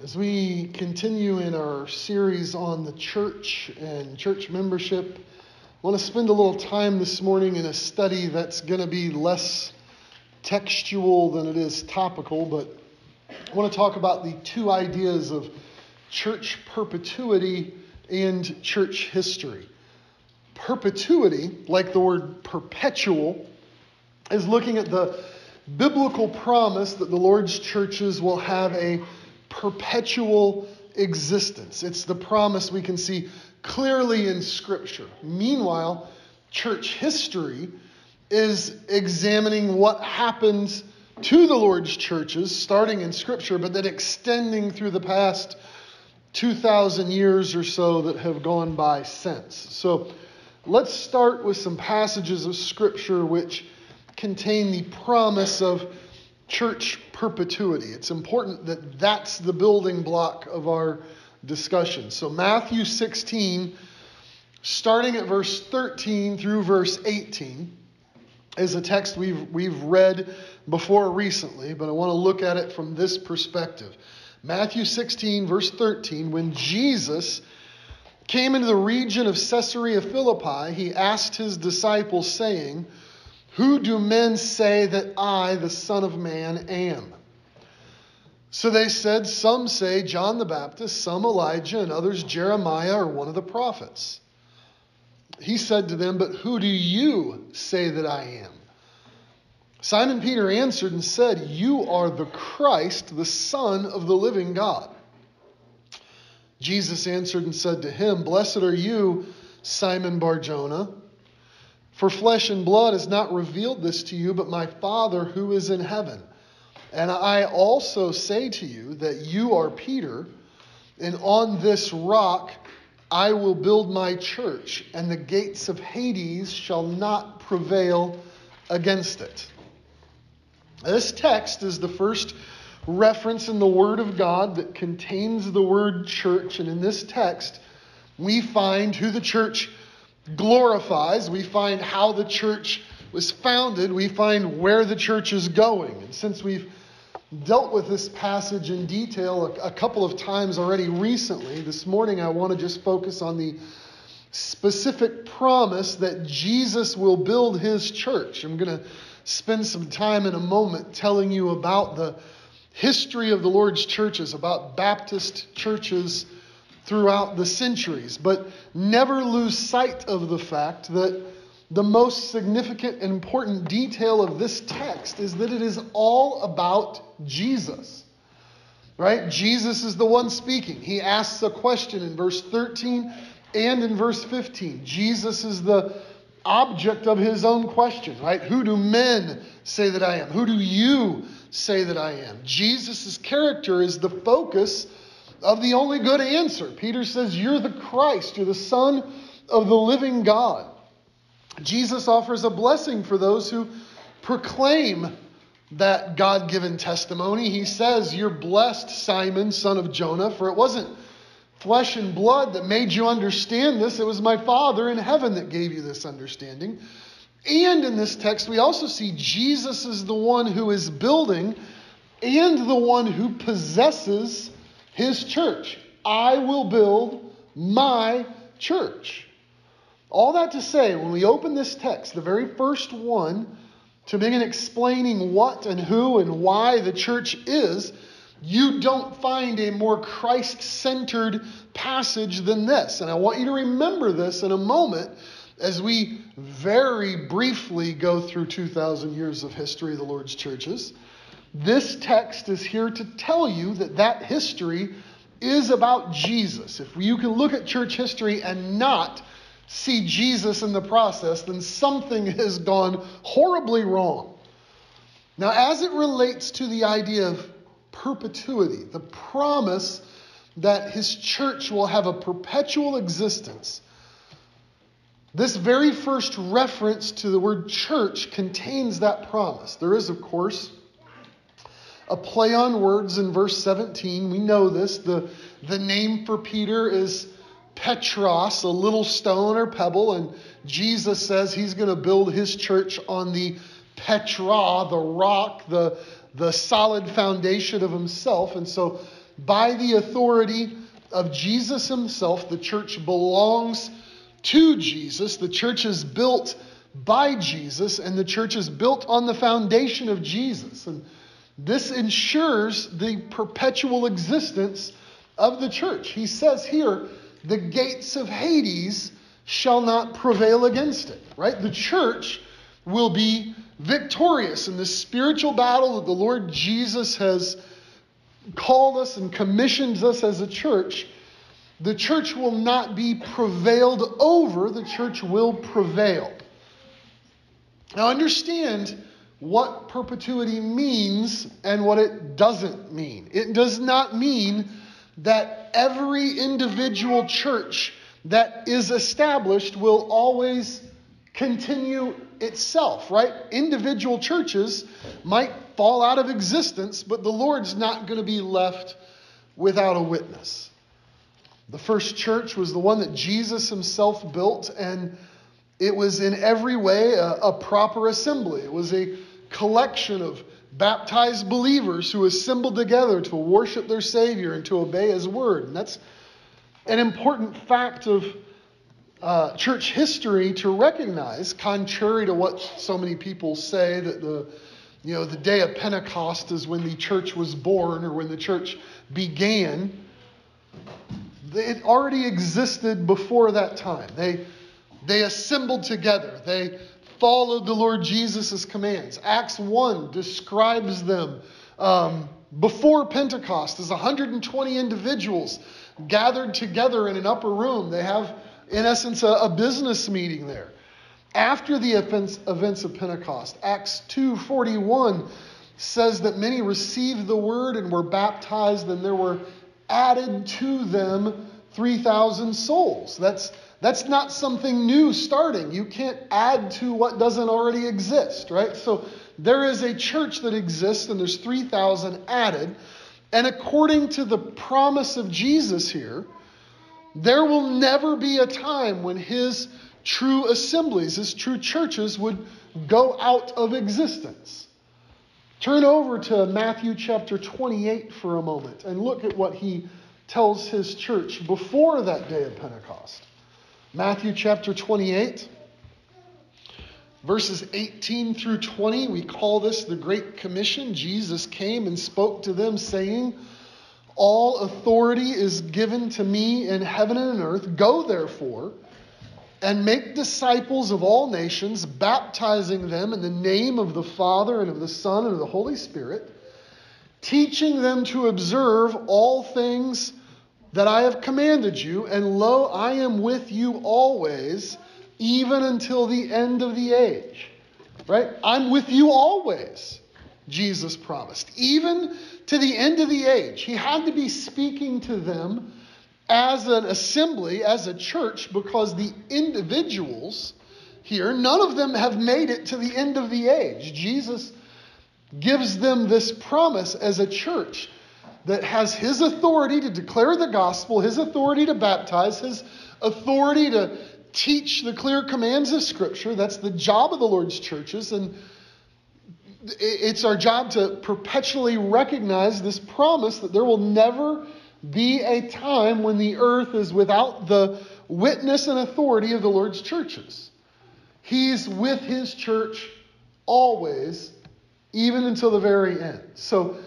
As we continue in our series on the church and church membership, I want to spend a little time this morning in a study that's going to be less textual than it is topical, but I want to talk about the two ideas of church perpetuity and church history. Perpetuity, like the word perpetual, is looking at the biblical promise that the Lord's churches will have a perpetual existence. It's the promise we can see clearly in Scripture. Meanwhile, church history is examining what happens to the Lord's churches, starting in Scripture, but then extending through the past 2,000 years or so that have gone by since. So let's start with some passages of Scripture which contain the promise of church perpetuity. It's important that that's the building block of our discussion. So, Matthew 16, starting at verse 13 through verse 18, is a text we've, we've read before recently, but I want to look at it from this perspective. Matthew 16, verse 13, when Jesus came into the region of Caesarea Philippi, he asked his disciples, saying, who do men say that I, the Son of Man, am? So they said, Some say John the Baptist, some Elijah, and others Jeremiah or one of the prophets. He said to them, But who do you say that I am? Simon Peter answered and said, You are the Christ, the Son of the living God. Jesus answered and said to him, Blessed are you, Simon Barjona. For flesh and blood has not revealed this to you, but my Father who is in heaven. And I also say to you that you are Peter, and on this rock I will build my church, and the gates of Hades shall not prevail against it. This text is the first reference in the Word of God that contains the word church, and in this text we find who the church glorifies. We find how the church was founded. We find where the church is going. And since we've dealt with this passage in detail a, a couple of times already recently, this morning I want to just focus on the specific promise that Jesus will build his church. I'm going to spend some time in a moment telling you about the history of the Lord's churches, about Baptist churches throughout the centuries. But never lose sight of the fact that the most significant and important detail of this text is that it is all about Jesus. Right? Jesus is the one speaking. He asks a question in verse 13 and in verse 15. Jesus is the object of his own question, right? Who do men say that I am? Who do you say that I am? Jesus' character is the focus of the only good answer. Peter says, You're the Christ, you're the Son of the living God. Jesus offers a blessing for those who proclaim that God given testimony. He says, You're blessed, Simon, son of Jonah, for it wasn't flesh and blood that made you understand this, it was my Father in heaven that gave you this understanding. And in this text, we also see Jesus is the one who is building and the one who possesses his church. I will build my church. All that to say, when we open this text, the very first one, to begin explaining what and who and why the church is, you don't find a more Christ centered passage than this. And I want you to remember this in a moment as we very briefly go through 2,000 years of history of the Lord's churches. This text is here to tell you that that history is about Jesus. If you can look at church history and not see Jesus in the process, then something has gone horribly wrong. Now, as it relates to the idea of perpetuity, the promise that his church will have a perpetual existence, this very first reference to the word church contains that promise. There is, of course, a play on words in verse 17. We know this. The, the name for Peter is Petros, a little stone or pebble, and Jesus says he's going to build his church on the Petra, the rock, the, the solid foundation of himself. And so by the authority of Jesus himself. The church belongs to Jesus. The church is built by Jesus, and the church is built on the foundation of Jesus. And this ensures the perpetual existence of the church. He says here, the gates of Hades shall not prevail against it, right? The church will be victorious in the spiritual battle that the Lord Jesus has called us and commissioned us as a church. The church will not be prevailed over, the church will prevail. Now, understand what perpetuity means and what it doesn't mean. It does not mean that every individual church that is established will always continue itself, right? Individual churches might fall out of existence, but the Lord's not going to be left without a witness. The first church was the one that Jesus himself built, and it was in every way a, a proper assembly. It was a collection of baptized believers who assembled together to worship their Savior and to obey His word. And that's an important fact of uh, church history to recognize, contrary to what so many people say that the you know the day of Pentecost is when the church was born or when the church began. It already existed before that time. They they assembled together. They followed the Lord Jesus' commands. Acts 1 describes them um, before Pentecost as 120 individuals gathered together in an upper room. They have, in essence, a, a business meeting there. After the events, events of Pentecost, Acts 2:41 says that many received the word and were baptized, and there were added to them 3,000 souls. That's that's not something new starting. You can't add to what doesn't already exist, right? So there is a church that exists and there's 3,000 added. And according to the promise of Jesus here, there will never be a time when his true assemblies, his true churches would go out of existence. Turn over to Matthew chapter 28 for a moment and look at what he tells his church before that day of Pentecost. Matthew chapter 28, verses 18 through 20. We call this the Great Commission. Jesus came and spoke to them, saying, All authority is given to me in heaven and earth. Go therefore and make disciples of all nations, baptizing them in the name of the Father and of the Son and of the Holy Spirit, teaching them to observe all things that I have commanded you, and lo, I am with you always, even until the end of the age. Right? I'm with you always, Jesus promised, even to the end of the age. He had to be speaking to them as an assembly, as a church, because the individuals here, none of them have made it to the end of the age. Jesus gives them this promise as a church that has his authority to declare the gospel, his authority to baptize, his authority to teach the clear commands of Scripture. That's the job of the Lord's churches. And it's our job to perpetually recognize this promise that there will never be a time when the earth is without the witness and authority of the Lord's churches. He's with his church always, even until the very end. So,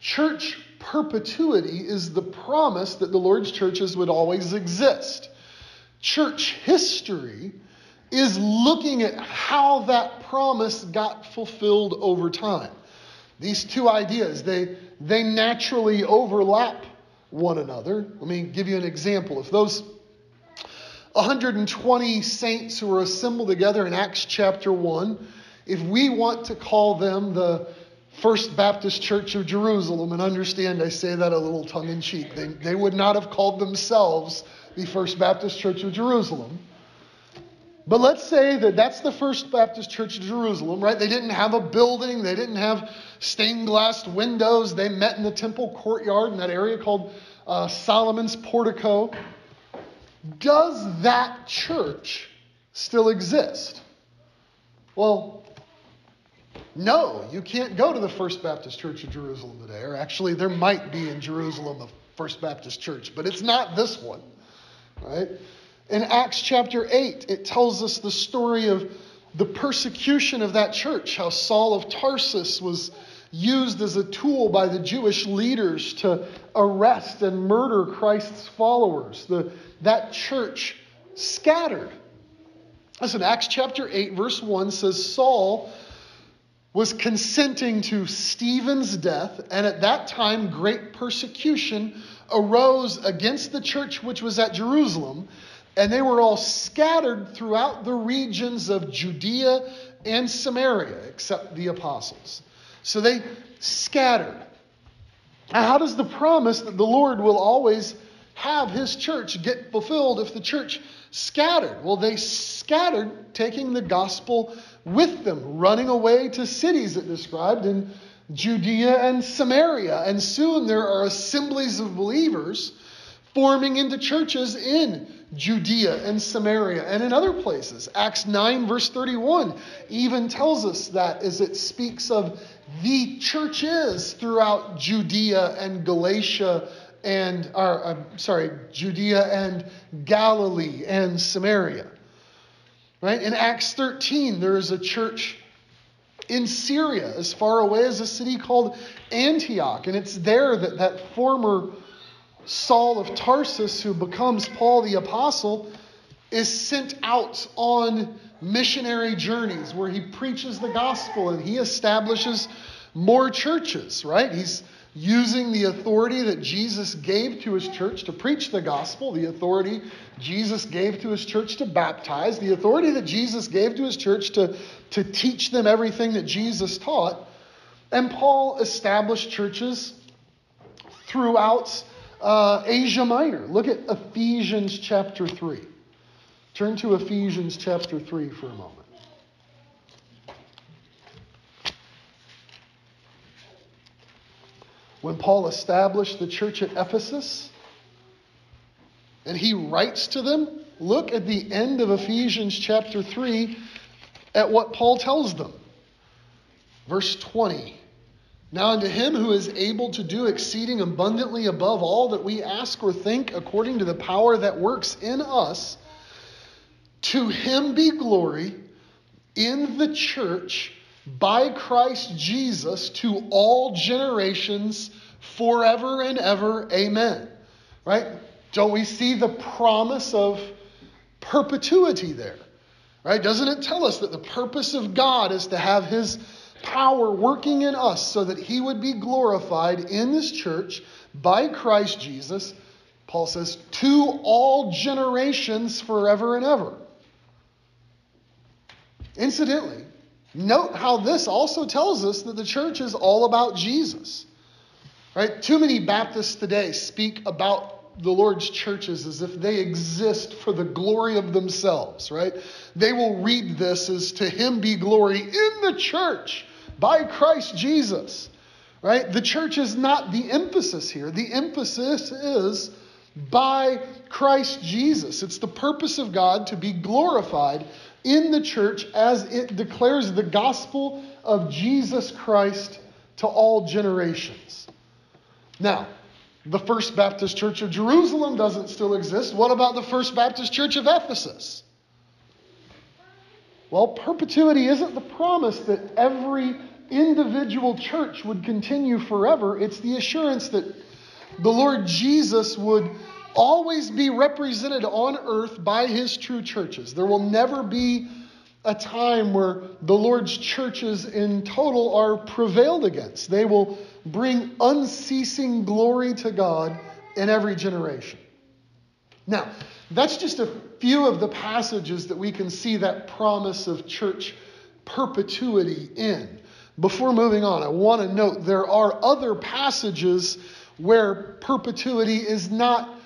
church perpetuity is the promise that the Lord's churches would always exist. Church history is looking at how that promise got fulfilled over time. These two ideas, they, they naturally overlap one another. Let me give you an example. If those 120 saints who were assembled together in Acts chapter 1, if we want to call them the First Baptist Church of Jerusalem, and understand I say that a little tongue in cheek. They, they would not have called themselves the First Baptist Church of Jerusalem. But let's say that that's the First Baptist Church of Jerusalem, right? They didn't have a building, they didn't have stained glass windows. They met in the temple courtyard in that area called uh, Solomon's Portico. Does that church still exist? Well, no, you can't go to the First Baptist Church of Jerusalem today. Or actually, there might be in Jerusalem a First Baptist Church, but it's not this one. Right? In Acts chapter 8, it tells us the story of the persecution of that church, how Saul of Tarsus was used as a tool by the Jewish leaders to arrest and murder Christ's followers. The, that church scattered. Listen, Acts chapter 8, verse 1 says Saul was consenting to Stephen's death, and at that time, great persecution arose against the church which was at Jerusalem, and they were all scattered throughout the regions of Judea and Samaria, except the apostles. So they scattered. Now, how does the promise that the Lord will always have his church get fulfilled if the church scattered? Well, they scattered, taking the gospel with them, running away to cities it described in Judea and Samaria. And soon there are assemblies of believers forming into churches in Judea and Samaria and in other places. Acts 9, verse 31, even tells us that as it speaks of the churches throughout Judea and Galatia and, or, I'm sorry, Judea and Galilee and Samaria. Right? In Acts 13, there is a church in Syria, as far away as a city called Antioch. And it's there that that former Saul of Tarsus, who becomes Paul the Apostle, is sent out on missionary journeys where he preaches the gospel and he establishes more churches, right? He's using the authority that Jesus gave to his church to preach the gospel, the authority Jesus gave to his church to baptize, the authority that Jesus gave to his church to, to teach them everything that Jesus taught. And Paul established churches throughout uh, Asia Minor. Look at Ephesians chapter 3. Turn to Ephesians chapter 3 for a moment. When Paul established the church at Ephesus, and he writes to them, look at the end of Ephesians chapter 3 at what Paul tells them. Verse 20. Now, unto him who is able to do exceeding abundantly above all that we ask or think, according to the power that works in us, to him be glory in the church by Christ Jesus to all generations forever and ever. Amen. Right? Don't we see the promise of perpetuity there? Right? Doesn't it tell us that the purpose of God is to have his power working in us so that he would be glorified in this church by Christ Jesus, Paul says, to all generations forever and ever. Incidentally, note how this also tells us that the church is all about Jesus. Right? Too many Baptists today speak about the Lord's churches as if they exist for the glory of themselves, right? They will read this as to him be glory in the church by Christ Jesus. Right? The church is not the emphasis here. The emphasis is by Christ Jesus. It's the purpose of God to be glorified in the church as it declares the gospel of Jesus Christ to all generations. Now, the First Baptist Church of Jerusalem doesn't still exist. What about the First Baptist Church of Ephesus? Well, perpetuity isn't the promise that every individual church would continue forever. It's the assurance that the Lord Jesus would always be represented on earth by his true churches. There will never be a time where the Lord's churches in total are prevailed against. They will bring unceasing glory to God in every generation. Now, that's just a few of the passages that we can see that promise of church perpetuity in. Before moving on, I want to note there are other passages where perpetuity is not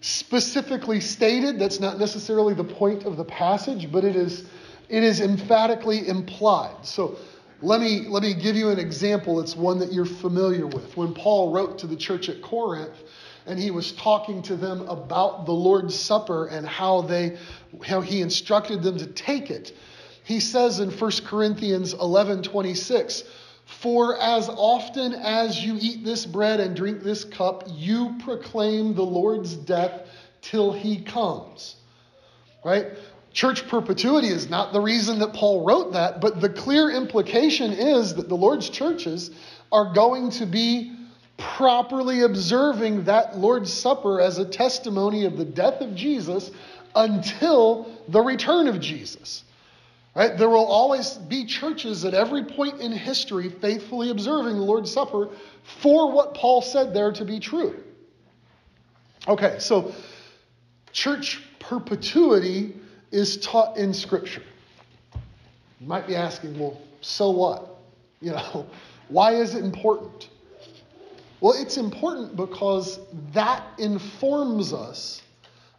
specifically stated. That's not necessarily the point of the passage, but it is, it is emphatically implied. So let me, let me give you an example. It's one that you're familiar with. When Paul wrote to the church at Corinth, and he was talking to them about the Lord's Supper and how they how he instructed them to take it. he says in 1 Corinthians 11 26, For as often as you eat this bread and drink this cup, you proclaim the Lord's death till he comes. Right? Church perpetuity is not the reason that Paul wrote that, but the clear implication is that the Lord's churches are going to be properly observing that Lord's Supper as a testimony of the death of Jesus until the return of Jesus. Right? There will always be churches at every point in history faithfully observing the Lord's Supper for what Paul said there to be true. Okay, so church perpetuity is taught in Scripture. You might be asking, well, so what? You know, why is it important? Well, it's important because that informs us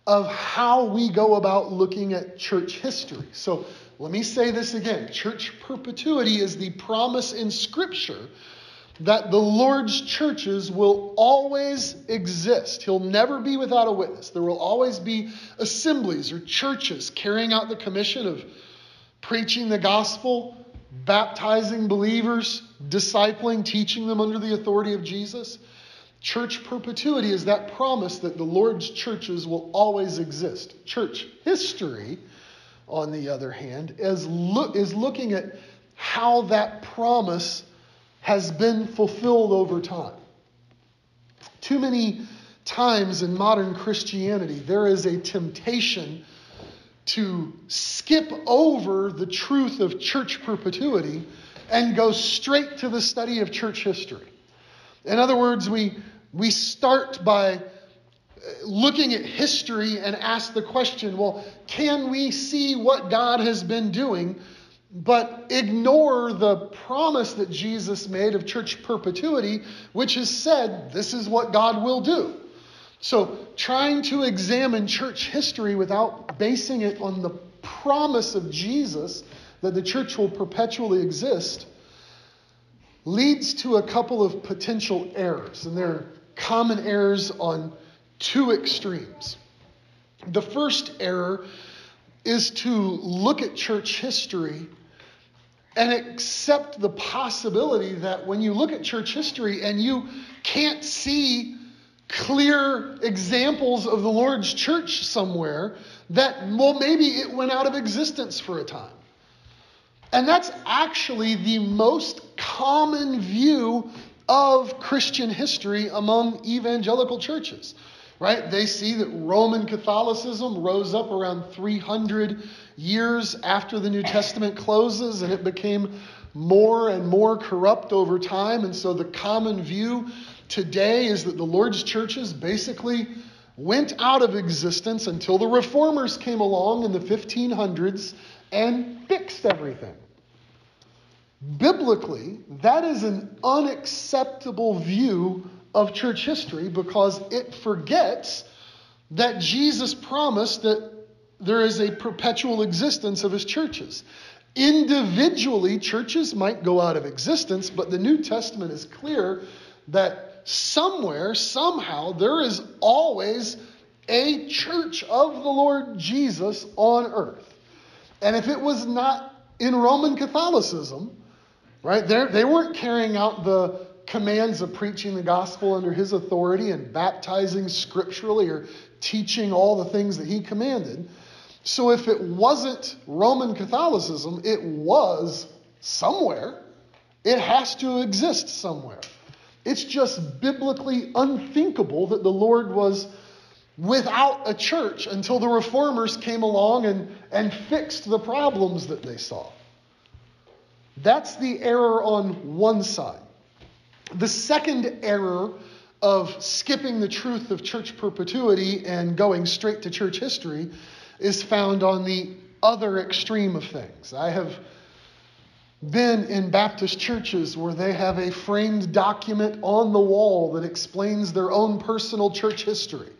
of how we go about looking at church history. So let me say this again church perpetuity is the promise in Scripture that the Lord's churches will always exist. He'll never be without a witness. There will always be assemblies or churches carrying out the commission of preaching the gospel, baptizing believers, discipling, teaching them under the authority of Jesus. Church perpetuity is that promise that the Lord's churches will always exist. Church history, on the other hand, is, is looking at how that promise has been fulfilled over time. Too many times in modern Christianity, there is a temptation to skip over the truth of church perpetuity and go straight to the study of church history. In other words, we, we start by uh, looking at history and ask the question well, can we see what God has been doing but ignore the promise that Jesus made of church perpetuity, which has said this is what God will do. So, trying to examine church history without basing it on the promise of Jesus that the church will perpetually exist leads to a couple of potential errors, and they're common errors on two extremes. The first error is to look at church history and accept the possibility that when you look at church history and you can't see clear examples of the Lord's church somewhere, that, well, maybe it went out of existence for a time. And that's actually the most common view of Christian history among evangelical churches right? They see that Roman Catholicism rose up around 300 years after the New Testament closes, and it became more and more corrupt over time. And so the common view today is that the Lord's churches basically went out of existence until the reformers came along in the 1500s and fixed everything. Biblically, that is an unacceptable view of church history because it forgets that Jesus promised that there is a perpetual existence of his churches. Individually, churches might go out of existence, but the New Testament is clear that somewhere, somehow, there is always a church of the Lord Jesus on earth. And if it was not in Roman Catholicism, right, they weren't carrying out the commands of preaching the gospel under his authority and baptizing scripturally or teaching all the things that he commanded. So if it wasn't Roman Catholicism, it was somewhere. It has to exist somewhere. It's just biblically unthinkable that the Lord was without a church until the reformers came along and, and fixed the problems that they saw. That's the error on one side. The second error of skipping the truth of church perpetuity and going straight to church history is found on the other extreme of things. I have been in Baptist churches where they have a framed document on the wall that explains their own personal church history.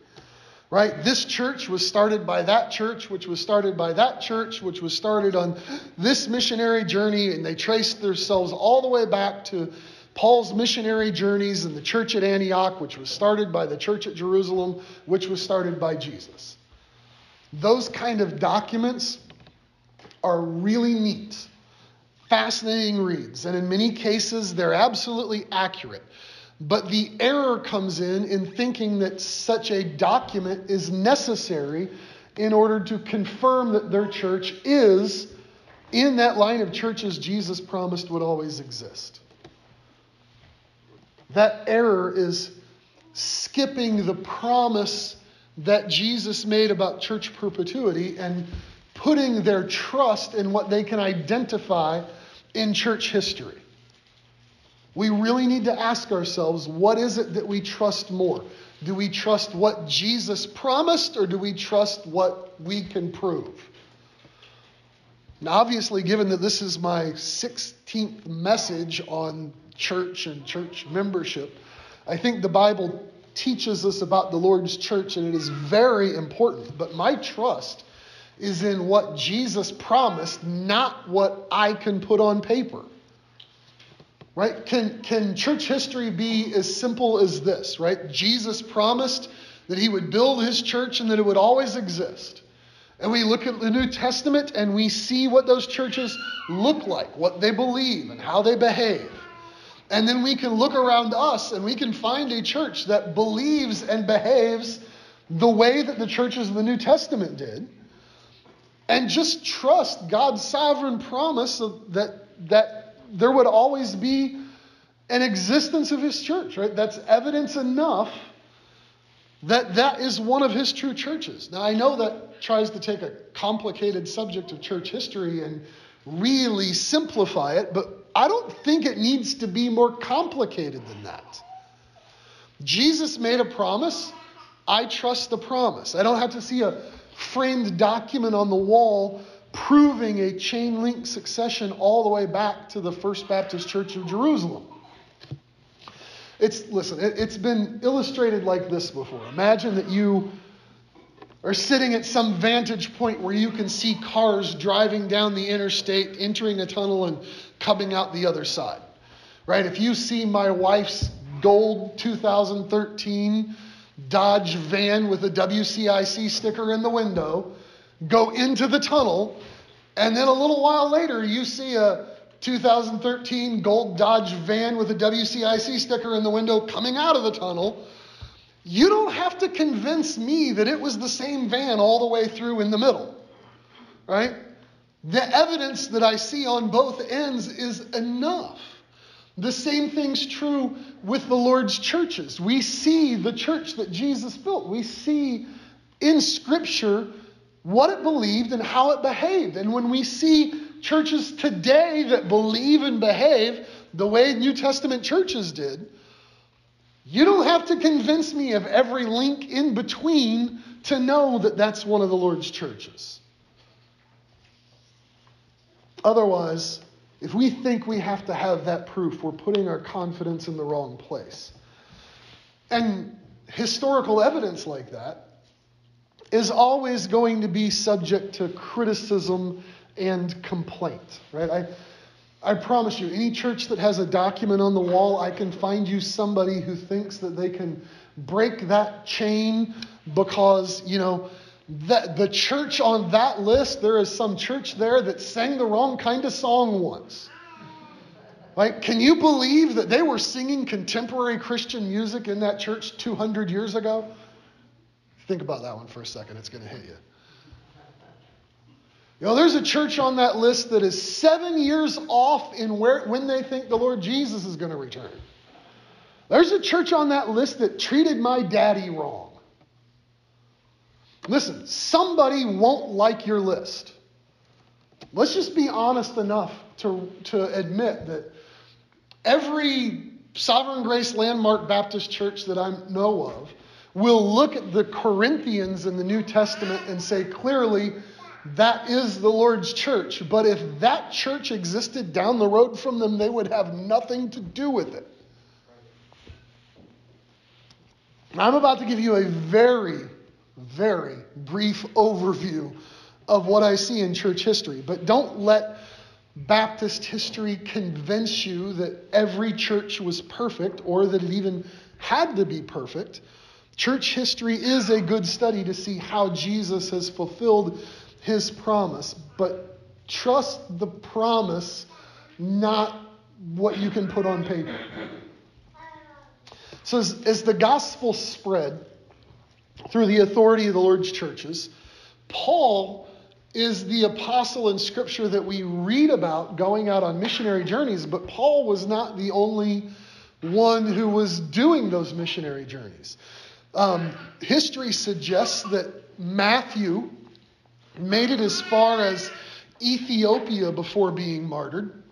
Right? This church was started by that church, which was started by that church, which was started on this missionary journey, and they traced themselves all the way back to Paul's missionary journeys and the church at Antioch, which was started by the church at Jerusalem, which was started by Jesus. Those kind of documents are really neat, fascinating reads, and in many cases, they're absolutely accurate. But the error comes in in thinking that such a document is necessary in order to confirm that their church is in that line of churches Jesus promised would always exist. That error is skipping the promise that Jesus made about church perpetuity and putting their trust in what they can identify in church history. We really need to ask ourselves what is it that we trust more? Do we trust what Jesus promised or do we trust what we can prove? Now, obviously, given that this is my 16th message on church and church membership, I think the Bible teaches us about the Lord's church and it is very important. But my trust is in what Jesus promised, not what I can put on paper. Right? Can, can church history be as simple as this, right? Jesus promised that he would build his church and that it would always exist. And we look at the New Testament and we see what those churches look like, what they believe, and how they behave. And then we can look around us and we can find a church that believes and behaves the way that the churches of the New Testament did. And just trust God's sovereign promise that, that there would always be an existence of his church, right? That's evidence enough that that is one of his true churches. Now, I know that tries to take a complicated subject of church history and really simplify it, but I don't think it needs to be more complicated than that. Jesus made a promise. I trust the promise. I don't have to see a framed document on the wall proving a chain link succession all the way back to the First Baptist Church of Jerusalem. It's listen, it, has been illustrated like this before. Imagine that you are sitting at some vantage point where you can see cars driving down the interstate, entering a tunnel and coming out the other side. Right? If you see my wife's gold 2013 Dodge van with a WCIC sticker in the window go into the tunnel, and then a little while later you see a 2013 gold Dodge van with a WCIC sticker in the window coming out of the tunnel, you don't have to convince me that it was the same van all the way through in the middle. Right? The evidence that I see on both ends is enough. The same thing's true with the Lord's churches. We see the church that Jesus built. We see in Scripture what it believed and how it behaved. And when we see churches today that believe and behave the way New Testament churches did, you don't have to convince me of every link in between to know that that's one of the Lord's churches. Otherwise, if we think we have to have that proof, we're putting our confidence in the wrong place. And historical evidence like that is always going to be subject to criticism and complaint, right? I, I promise you, any church that has a document on the wall, I can find you somebody who thinks that they can break that chain because, you know, the, the church on that list, there is some church there that sang the wrong kind of song once. Like, can you believe that they were singing contemporary Christian music in that church 200 years ago? Think about that one for a second, it's going to hit you. You know, there's a church on that list that is seven years off in where, when they think the Lord Jesus is going to return. There's a church on that list that treated my daddy wrong. Listen, somebody won't like your list. Let's just be honest enough to, to admit that every Sovereign Grace Landmark Baptist church that I know of will look at the Corinthians in the New Testament and say clearly, that is the Lord's church. But if that church existed down the road from them, they would have nothing to do with it. I'm about to give you a very very brief overview of what I see in church history. But don't let Baptist history convince you that every church was perfect or that it even had to be perfect. Church history is a good study to see how Jesus has fulfilled his promise. But Trust the promise, not what you can put on paper. So, as, as the gospel spread through the authority of the Lord's churches, Paul is the apostle in Scripture that we read about going out on missionary journeys, but Paul was not the only one who was doing those missionary journeys. Um, history suggests that Matthew made it as far as Ethiopia before being martyred.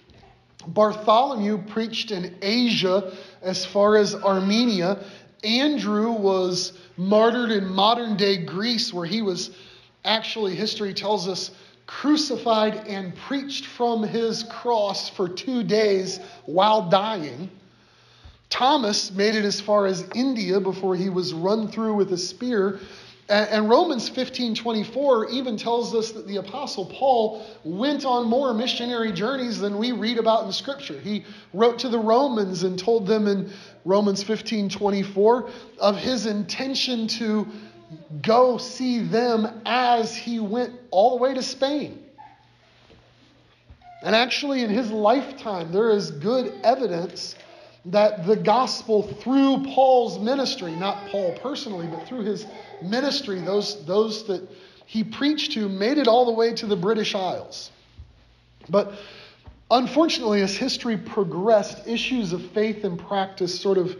Bartholomew preached in Asia as far as Armenia. Andrew was martyred in modern day Greece, where he was actually, history tells us, crucified and preached from his cross for two days while dying. Thomas made it as far as India before he was run through with a spear. And Romans 15:24 even tells us that the apostle Paul went on more missionary journeys than we read about in scripture. He wrote to the Romans and told them in Romans 15:24 of his intention to go see them as he went all the way to Spain. And actually, in his lifetime, there is good evidence that the gospel through Paul's ministry, not Paul personally, but through his ministry, those, those that he preached to, made it all the way to the British Isles. But unfortunately, as history progressed, issues of faith and practice sort of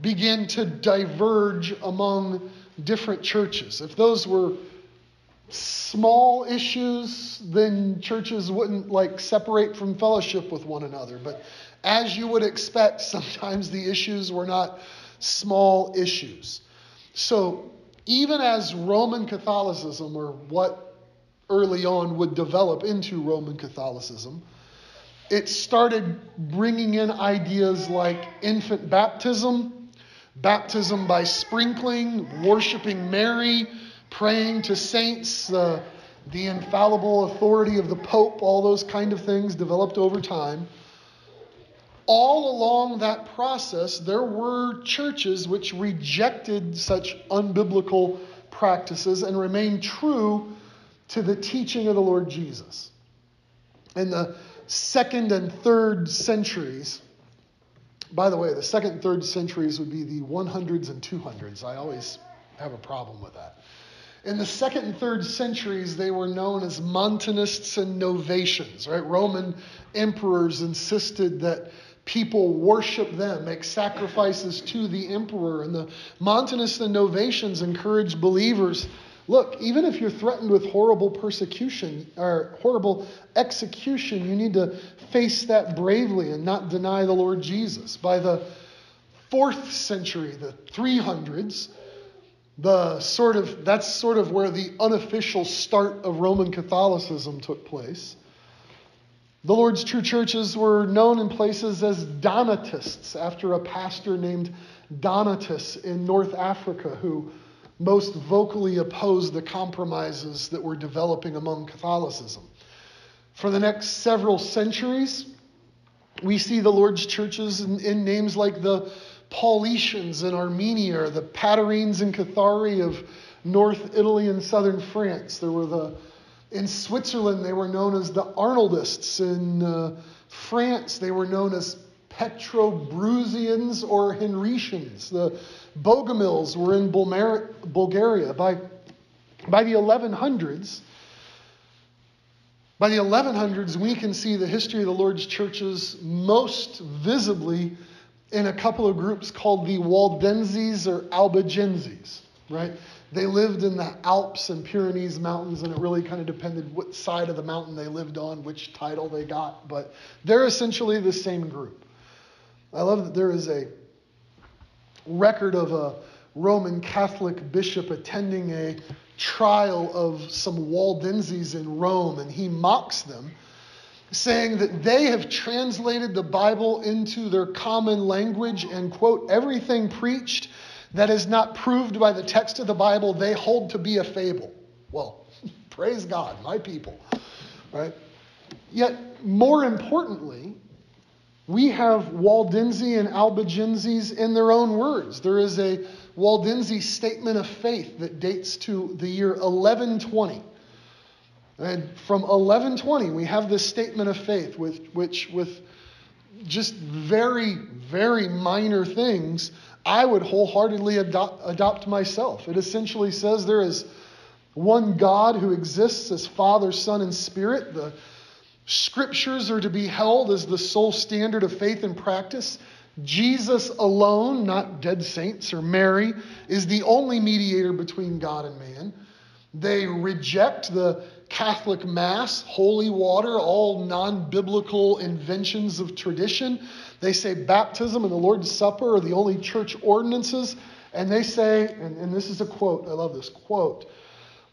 began to diverge among different churches. If those were small issues, then churches wouldn't like separate from fellowship with one another. But as you would expect, sometimes the issues were not small issues. So even as Roman Catholicism, or what early on would develop into Roman Catholicism, it started bringing in ideas like infant baptism baptism by sprinkling, worshiping Mary, praying to saints, uh, the infallible authority of the Pope, all those kind of things developed over time. All along that process, there were churches which rejected such unbiblical practices and remained true to the teaching of the Lord Jesus. In the second and third centuries, by the way, the second and third centuries would be the 100s and 200s. I always have a problem with that. In the second and third centuries, they were known as Montanists and Novatians, right? Roman emperors insisted that people worship them, make sacrifices to the emperor. And the Montanists and Novatians encourage believers look, even if you're threatened with horrible persecution or horrible execution, you need to face that bravely and not deny the Lord Jesus. By the fourth century, the 300s, the sort of that's sort of where the unofficial start of Roman Catholicism took place. The Lord's true churches were known in places as Donatists after a pastor named Donatus in North Africa who most vocally opposed the compromises that were developing among Catholicism. For the next several centuries, we see the Lord's churches in, in names like the Paulicians in Armenia, or the Patarines and Cathari of North Italy and southern France. There were the in Switzerland, they were known as the Arnoldists. In uh, France, they were known as Petrobrusians or Henricians. The Bogomils were in Bulgaria. By, by the 1100s, by the 1100s, we can see the history of the Lord's churches most visibly in a couple of groups called the Waldenses or Albigenses, right? They lived in the Alps and Pyrenees mountains, and it really kind of depended what side of the mountain they lived on, which title they got, but they're essentially the same group. I love that there is a record of a Roman Catholic bishop attending a trial of some Waldenses in Rome, and he mocks them, saying that they have translated the Bible into their common language and, quote, everything preached that is not proved by the text of the Bible, they hold to be a fable. Well, praise God, my people. Right? Yet, more importantly, we have Waldense and Albigenses in their own words. There is a Waldense statement of faith that dates to the year 1120. And from 1120, we have this statement of faith, with, which, with just very, very minor things, I would wholeheartedly adopt, adopt myself. It essentially says there is one God who exists as Father, Son, and Spirit. The scriptures are to be held as the sole standard of faith and practice. Jesus alone, not dead saints or Mary, is the only mediator between God and man. They reject the Catholic Mass, holy water, all non biblical inventions of tradition. They say baptism and the Lord's Supper are the only church ordinances. And they say, and, and this is a quote, I love this quote,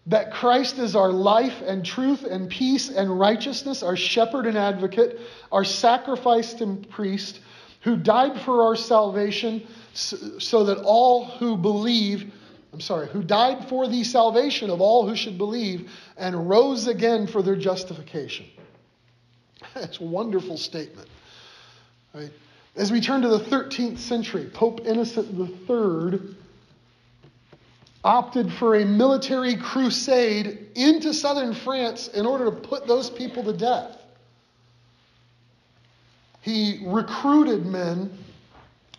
that Christ is our life and truth and peace and righteousness, our shepherd and advocate, our sacrificed and priest, who died for our salvation, so that all who believe, I'm sorry, who died for the salvation of all who should believe, and rose again for their justification. That's a wonderful statement. Right? As we turn to the 13th century, Pope Innocent III opted for a military crusade into southern France in order to put those people to death. He recruited men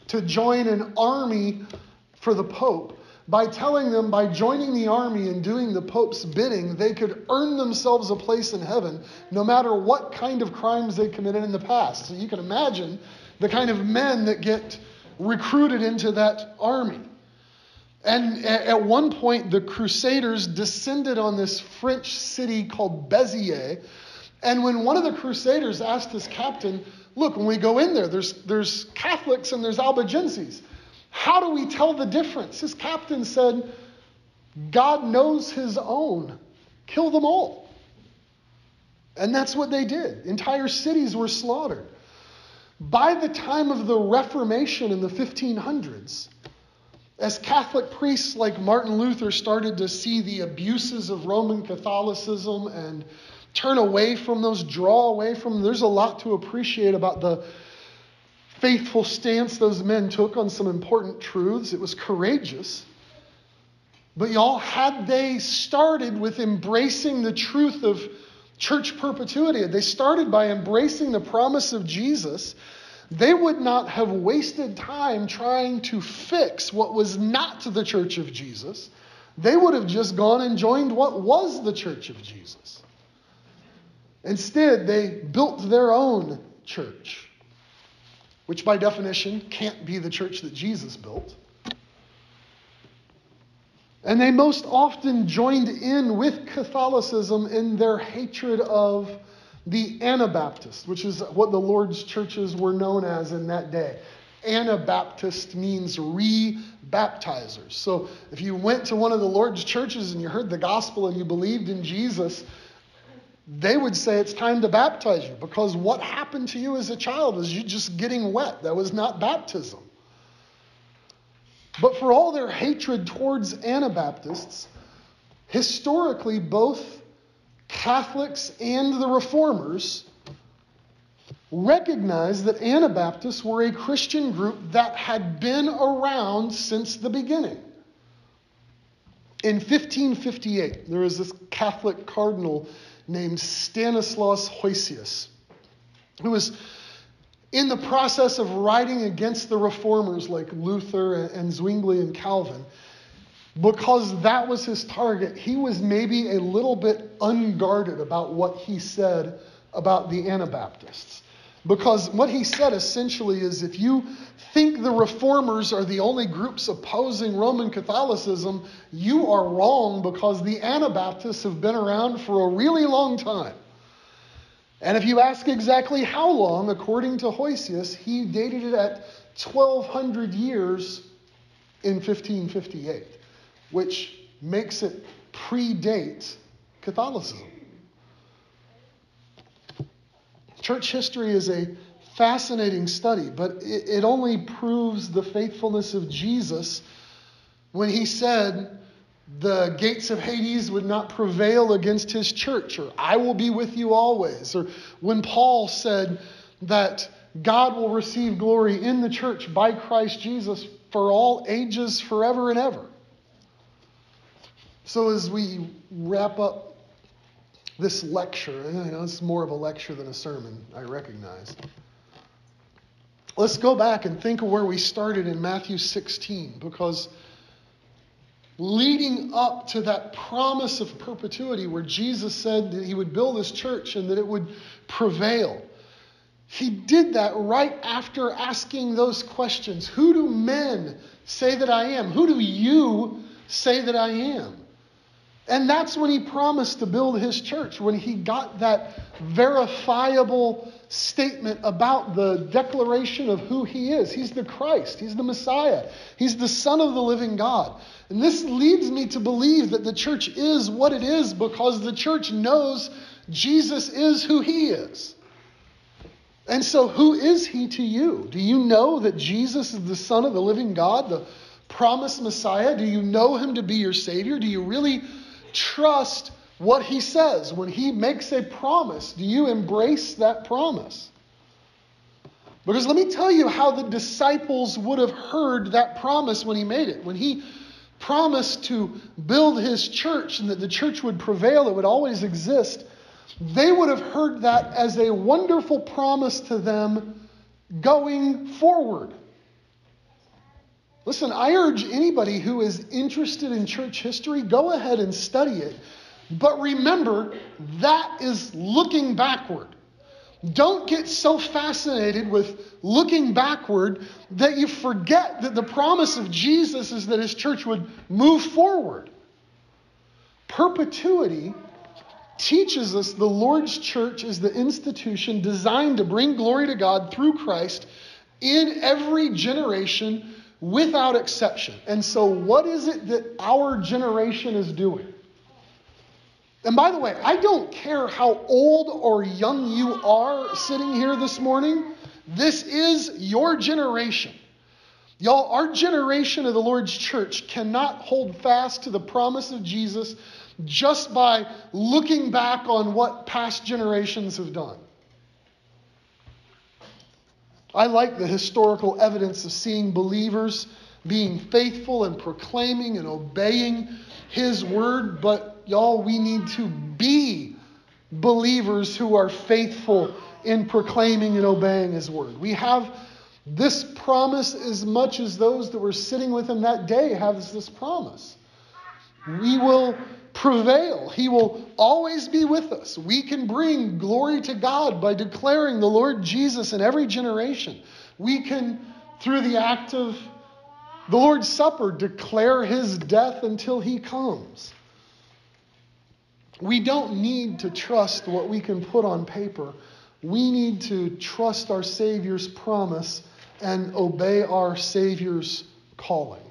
to join an army for the Pope by telling them by joining the army and doing the Pope's bidding, they could earn themselves a place in heaven no matter what kind of crimes they committed in the past. So you can imagine the kind of men that get recruited into that army. And at one point, the Crusaders descended on this French city called Béziers. And when one of the Crusaders asked his captain, Look, when we go in there, there's, there's Catholics and there's Albigenses. How do we tell the difference? His captain said, God knows his own. Kill them all. And that's what they did. Entire cities were slaughtered. By the time of the Reformation in the 1500s, as Catholic priests like Martin Luther started to see the abuses of Roman Catholicism and turn away from those, draw away from them, there's a lot to appreciate about the faithful stance those men took on some important truths. It was courageous. But y'all, had they started with embracing the truth of church perpetuity, they started by embracing the promise of Jesus, they would not have wasted time trying to fix what was not the church of Jesus. They would have just gone and joined what was the church of Jesus. Instead, they built their own church, which by definition can't be the church that Jesus built. And they most often joined in with Catholicism in their hatred of the Anabaptists, which is what the Lord's churches were known as in that day. Anabaptist means re baptizers. So if you went to one of the Lord's churches and you heard the gospel and you believed in Jesus, they would say it's time to baptize you because what happened to you as a child was you just getting wet. That was not baptism. But for all their hatred towards Anabaptists, historically, both Catholics and the Reformers recognized that Anabaptists were a Christian group that had been around since the beginning. In 1558, there was this Catholic cardinal named Stanislaus Hosius, who was in the process of writing against the reformers like Luther and Zwingli and Calvin because that was his target, he was maybe a little bit unguarded about what he said about the Anabaptists. Because what he said essentially is if you think the reformers are the only groups opposing Roman Catholicism, you are wrong because the Anabaptists have been around for a really long time. And if you ask exactly how long, according to Hosius, he dated it at 1200 years in 1558 which makes it predate Catholicism. Church history is a fascinating study, but it, it only proves the faithfulness of Jesus when he said, the gates of Hades would not prevail against his church, or I will be with you always. Or when Paul said that God will receive glory in the church by Christ Jesus for all ages, forever and ever. So, as we wrap up this lecture. You know, it's more of a lecture than a sermon, I recognize. Let's go back and think of where we started in Matthew 16, because leading up to that promise of perpetuity where Jesus said that he would build his church and that it would prevail. He did that right after asking those questions Who do men say that I am? Who do you say that I am? And that's when he promised to build his church, when he got that verifiable statement about the declaration of who he is. He's the Christ, he's the Messiah, he's the Son of the living God. And this leads me to believe that the church is what it is because the church knows Jesus is who he is. And so, who is he to you? Do you know that Jesus is the Son of the living God, the promised Messiah? Do you know him to be your Savior? Do you really trust what he says when he makes a promise? Do you embrace that promise? Because let me tell you how the disciples would have heard that promise when he made it. When he promised to build his church and that the church would prevail, it would always exist, they would have heard that as a wonderful promise to them going forward. Listen, I urge anybody who is interested in church history, go ahead and study it. But remember, that is looking backward. Don't get so fascinated with looking backward that you forget that the promise of Jesus is that his church would move forward. Perpetuity teaches us the Lord's church is the institution designed to bring glory to God through Christ in every generation without exception. And so, what is it that our generation is doing? And by the way, I don't care how old or young you are sitting here this morning, this is your generation. Y'all, our generation of the Lord's church cannot hold fast to the promise of Jesus just by looking back on what past generations have done. I like the historical evidence of seeing believers being faithful and proclaiming and obeying His word, but y'all, we need to be believers who are faithful in proclaiming and obeying His word. We have this promise as much as those that were sitting with Him that day have this promise. We will prevail. He will always be with us. We can bring glory to God by declaring the Lord Jesus in every generation. We can, through the act of the Lord's Supper, declare his death until he comes. We don't need to trust what we can put on paper. We need to trust our Savior's promise and obey our Savior's calling.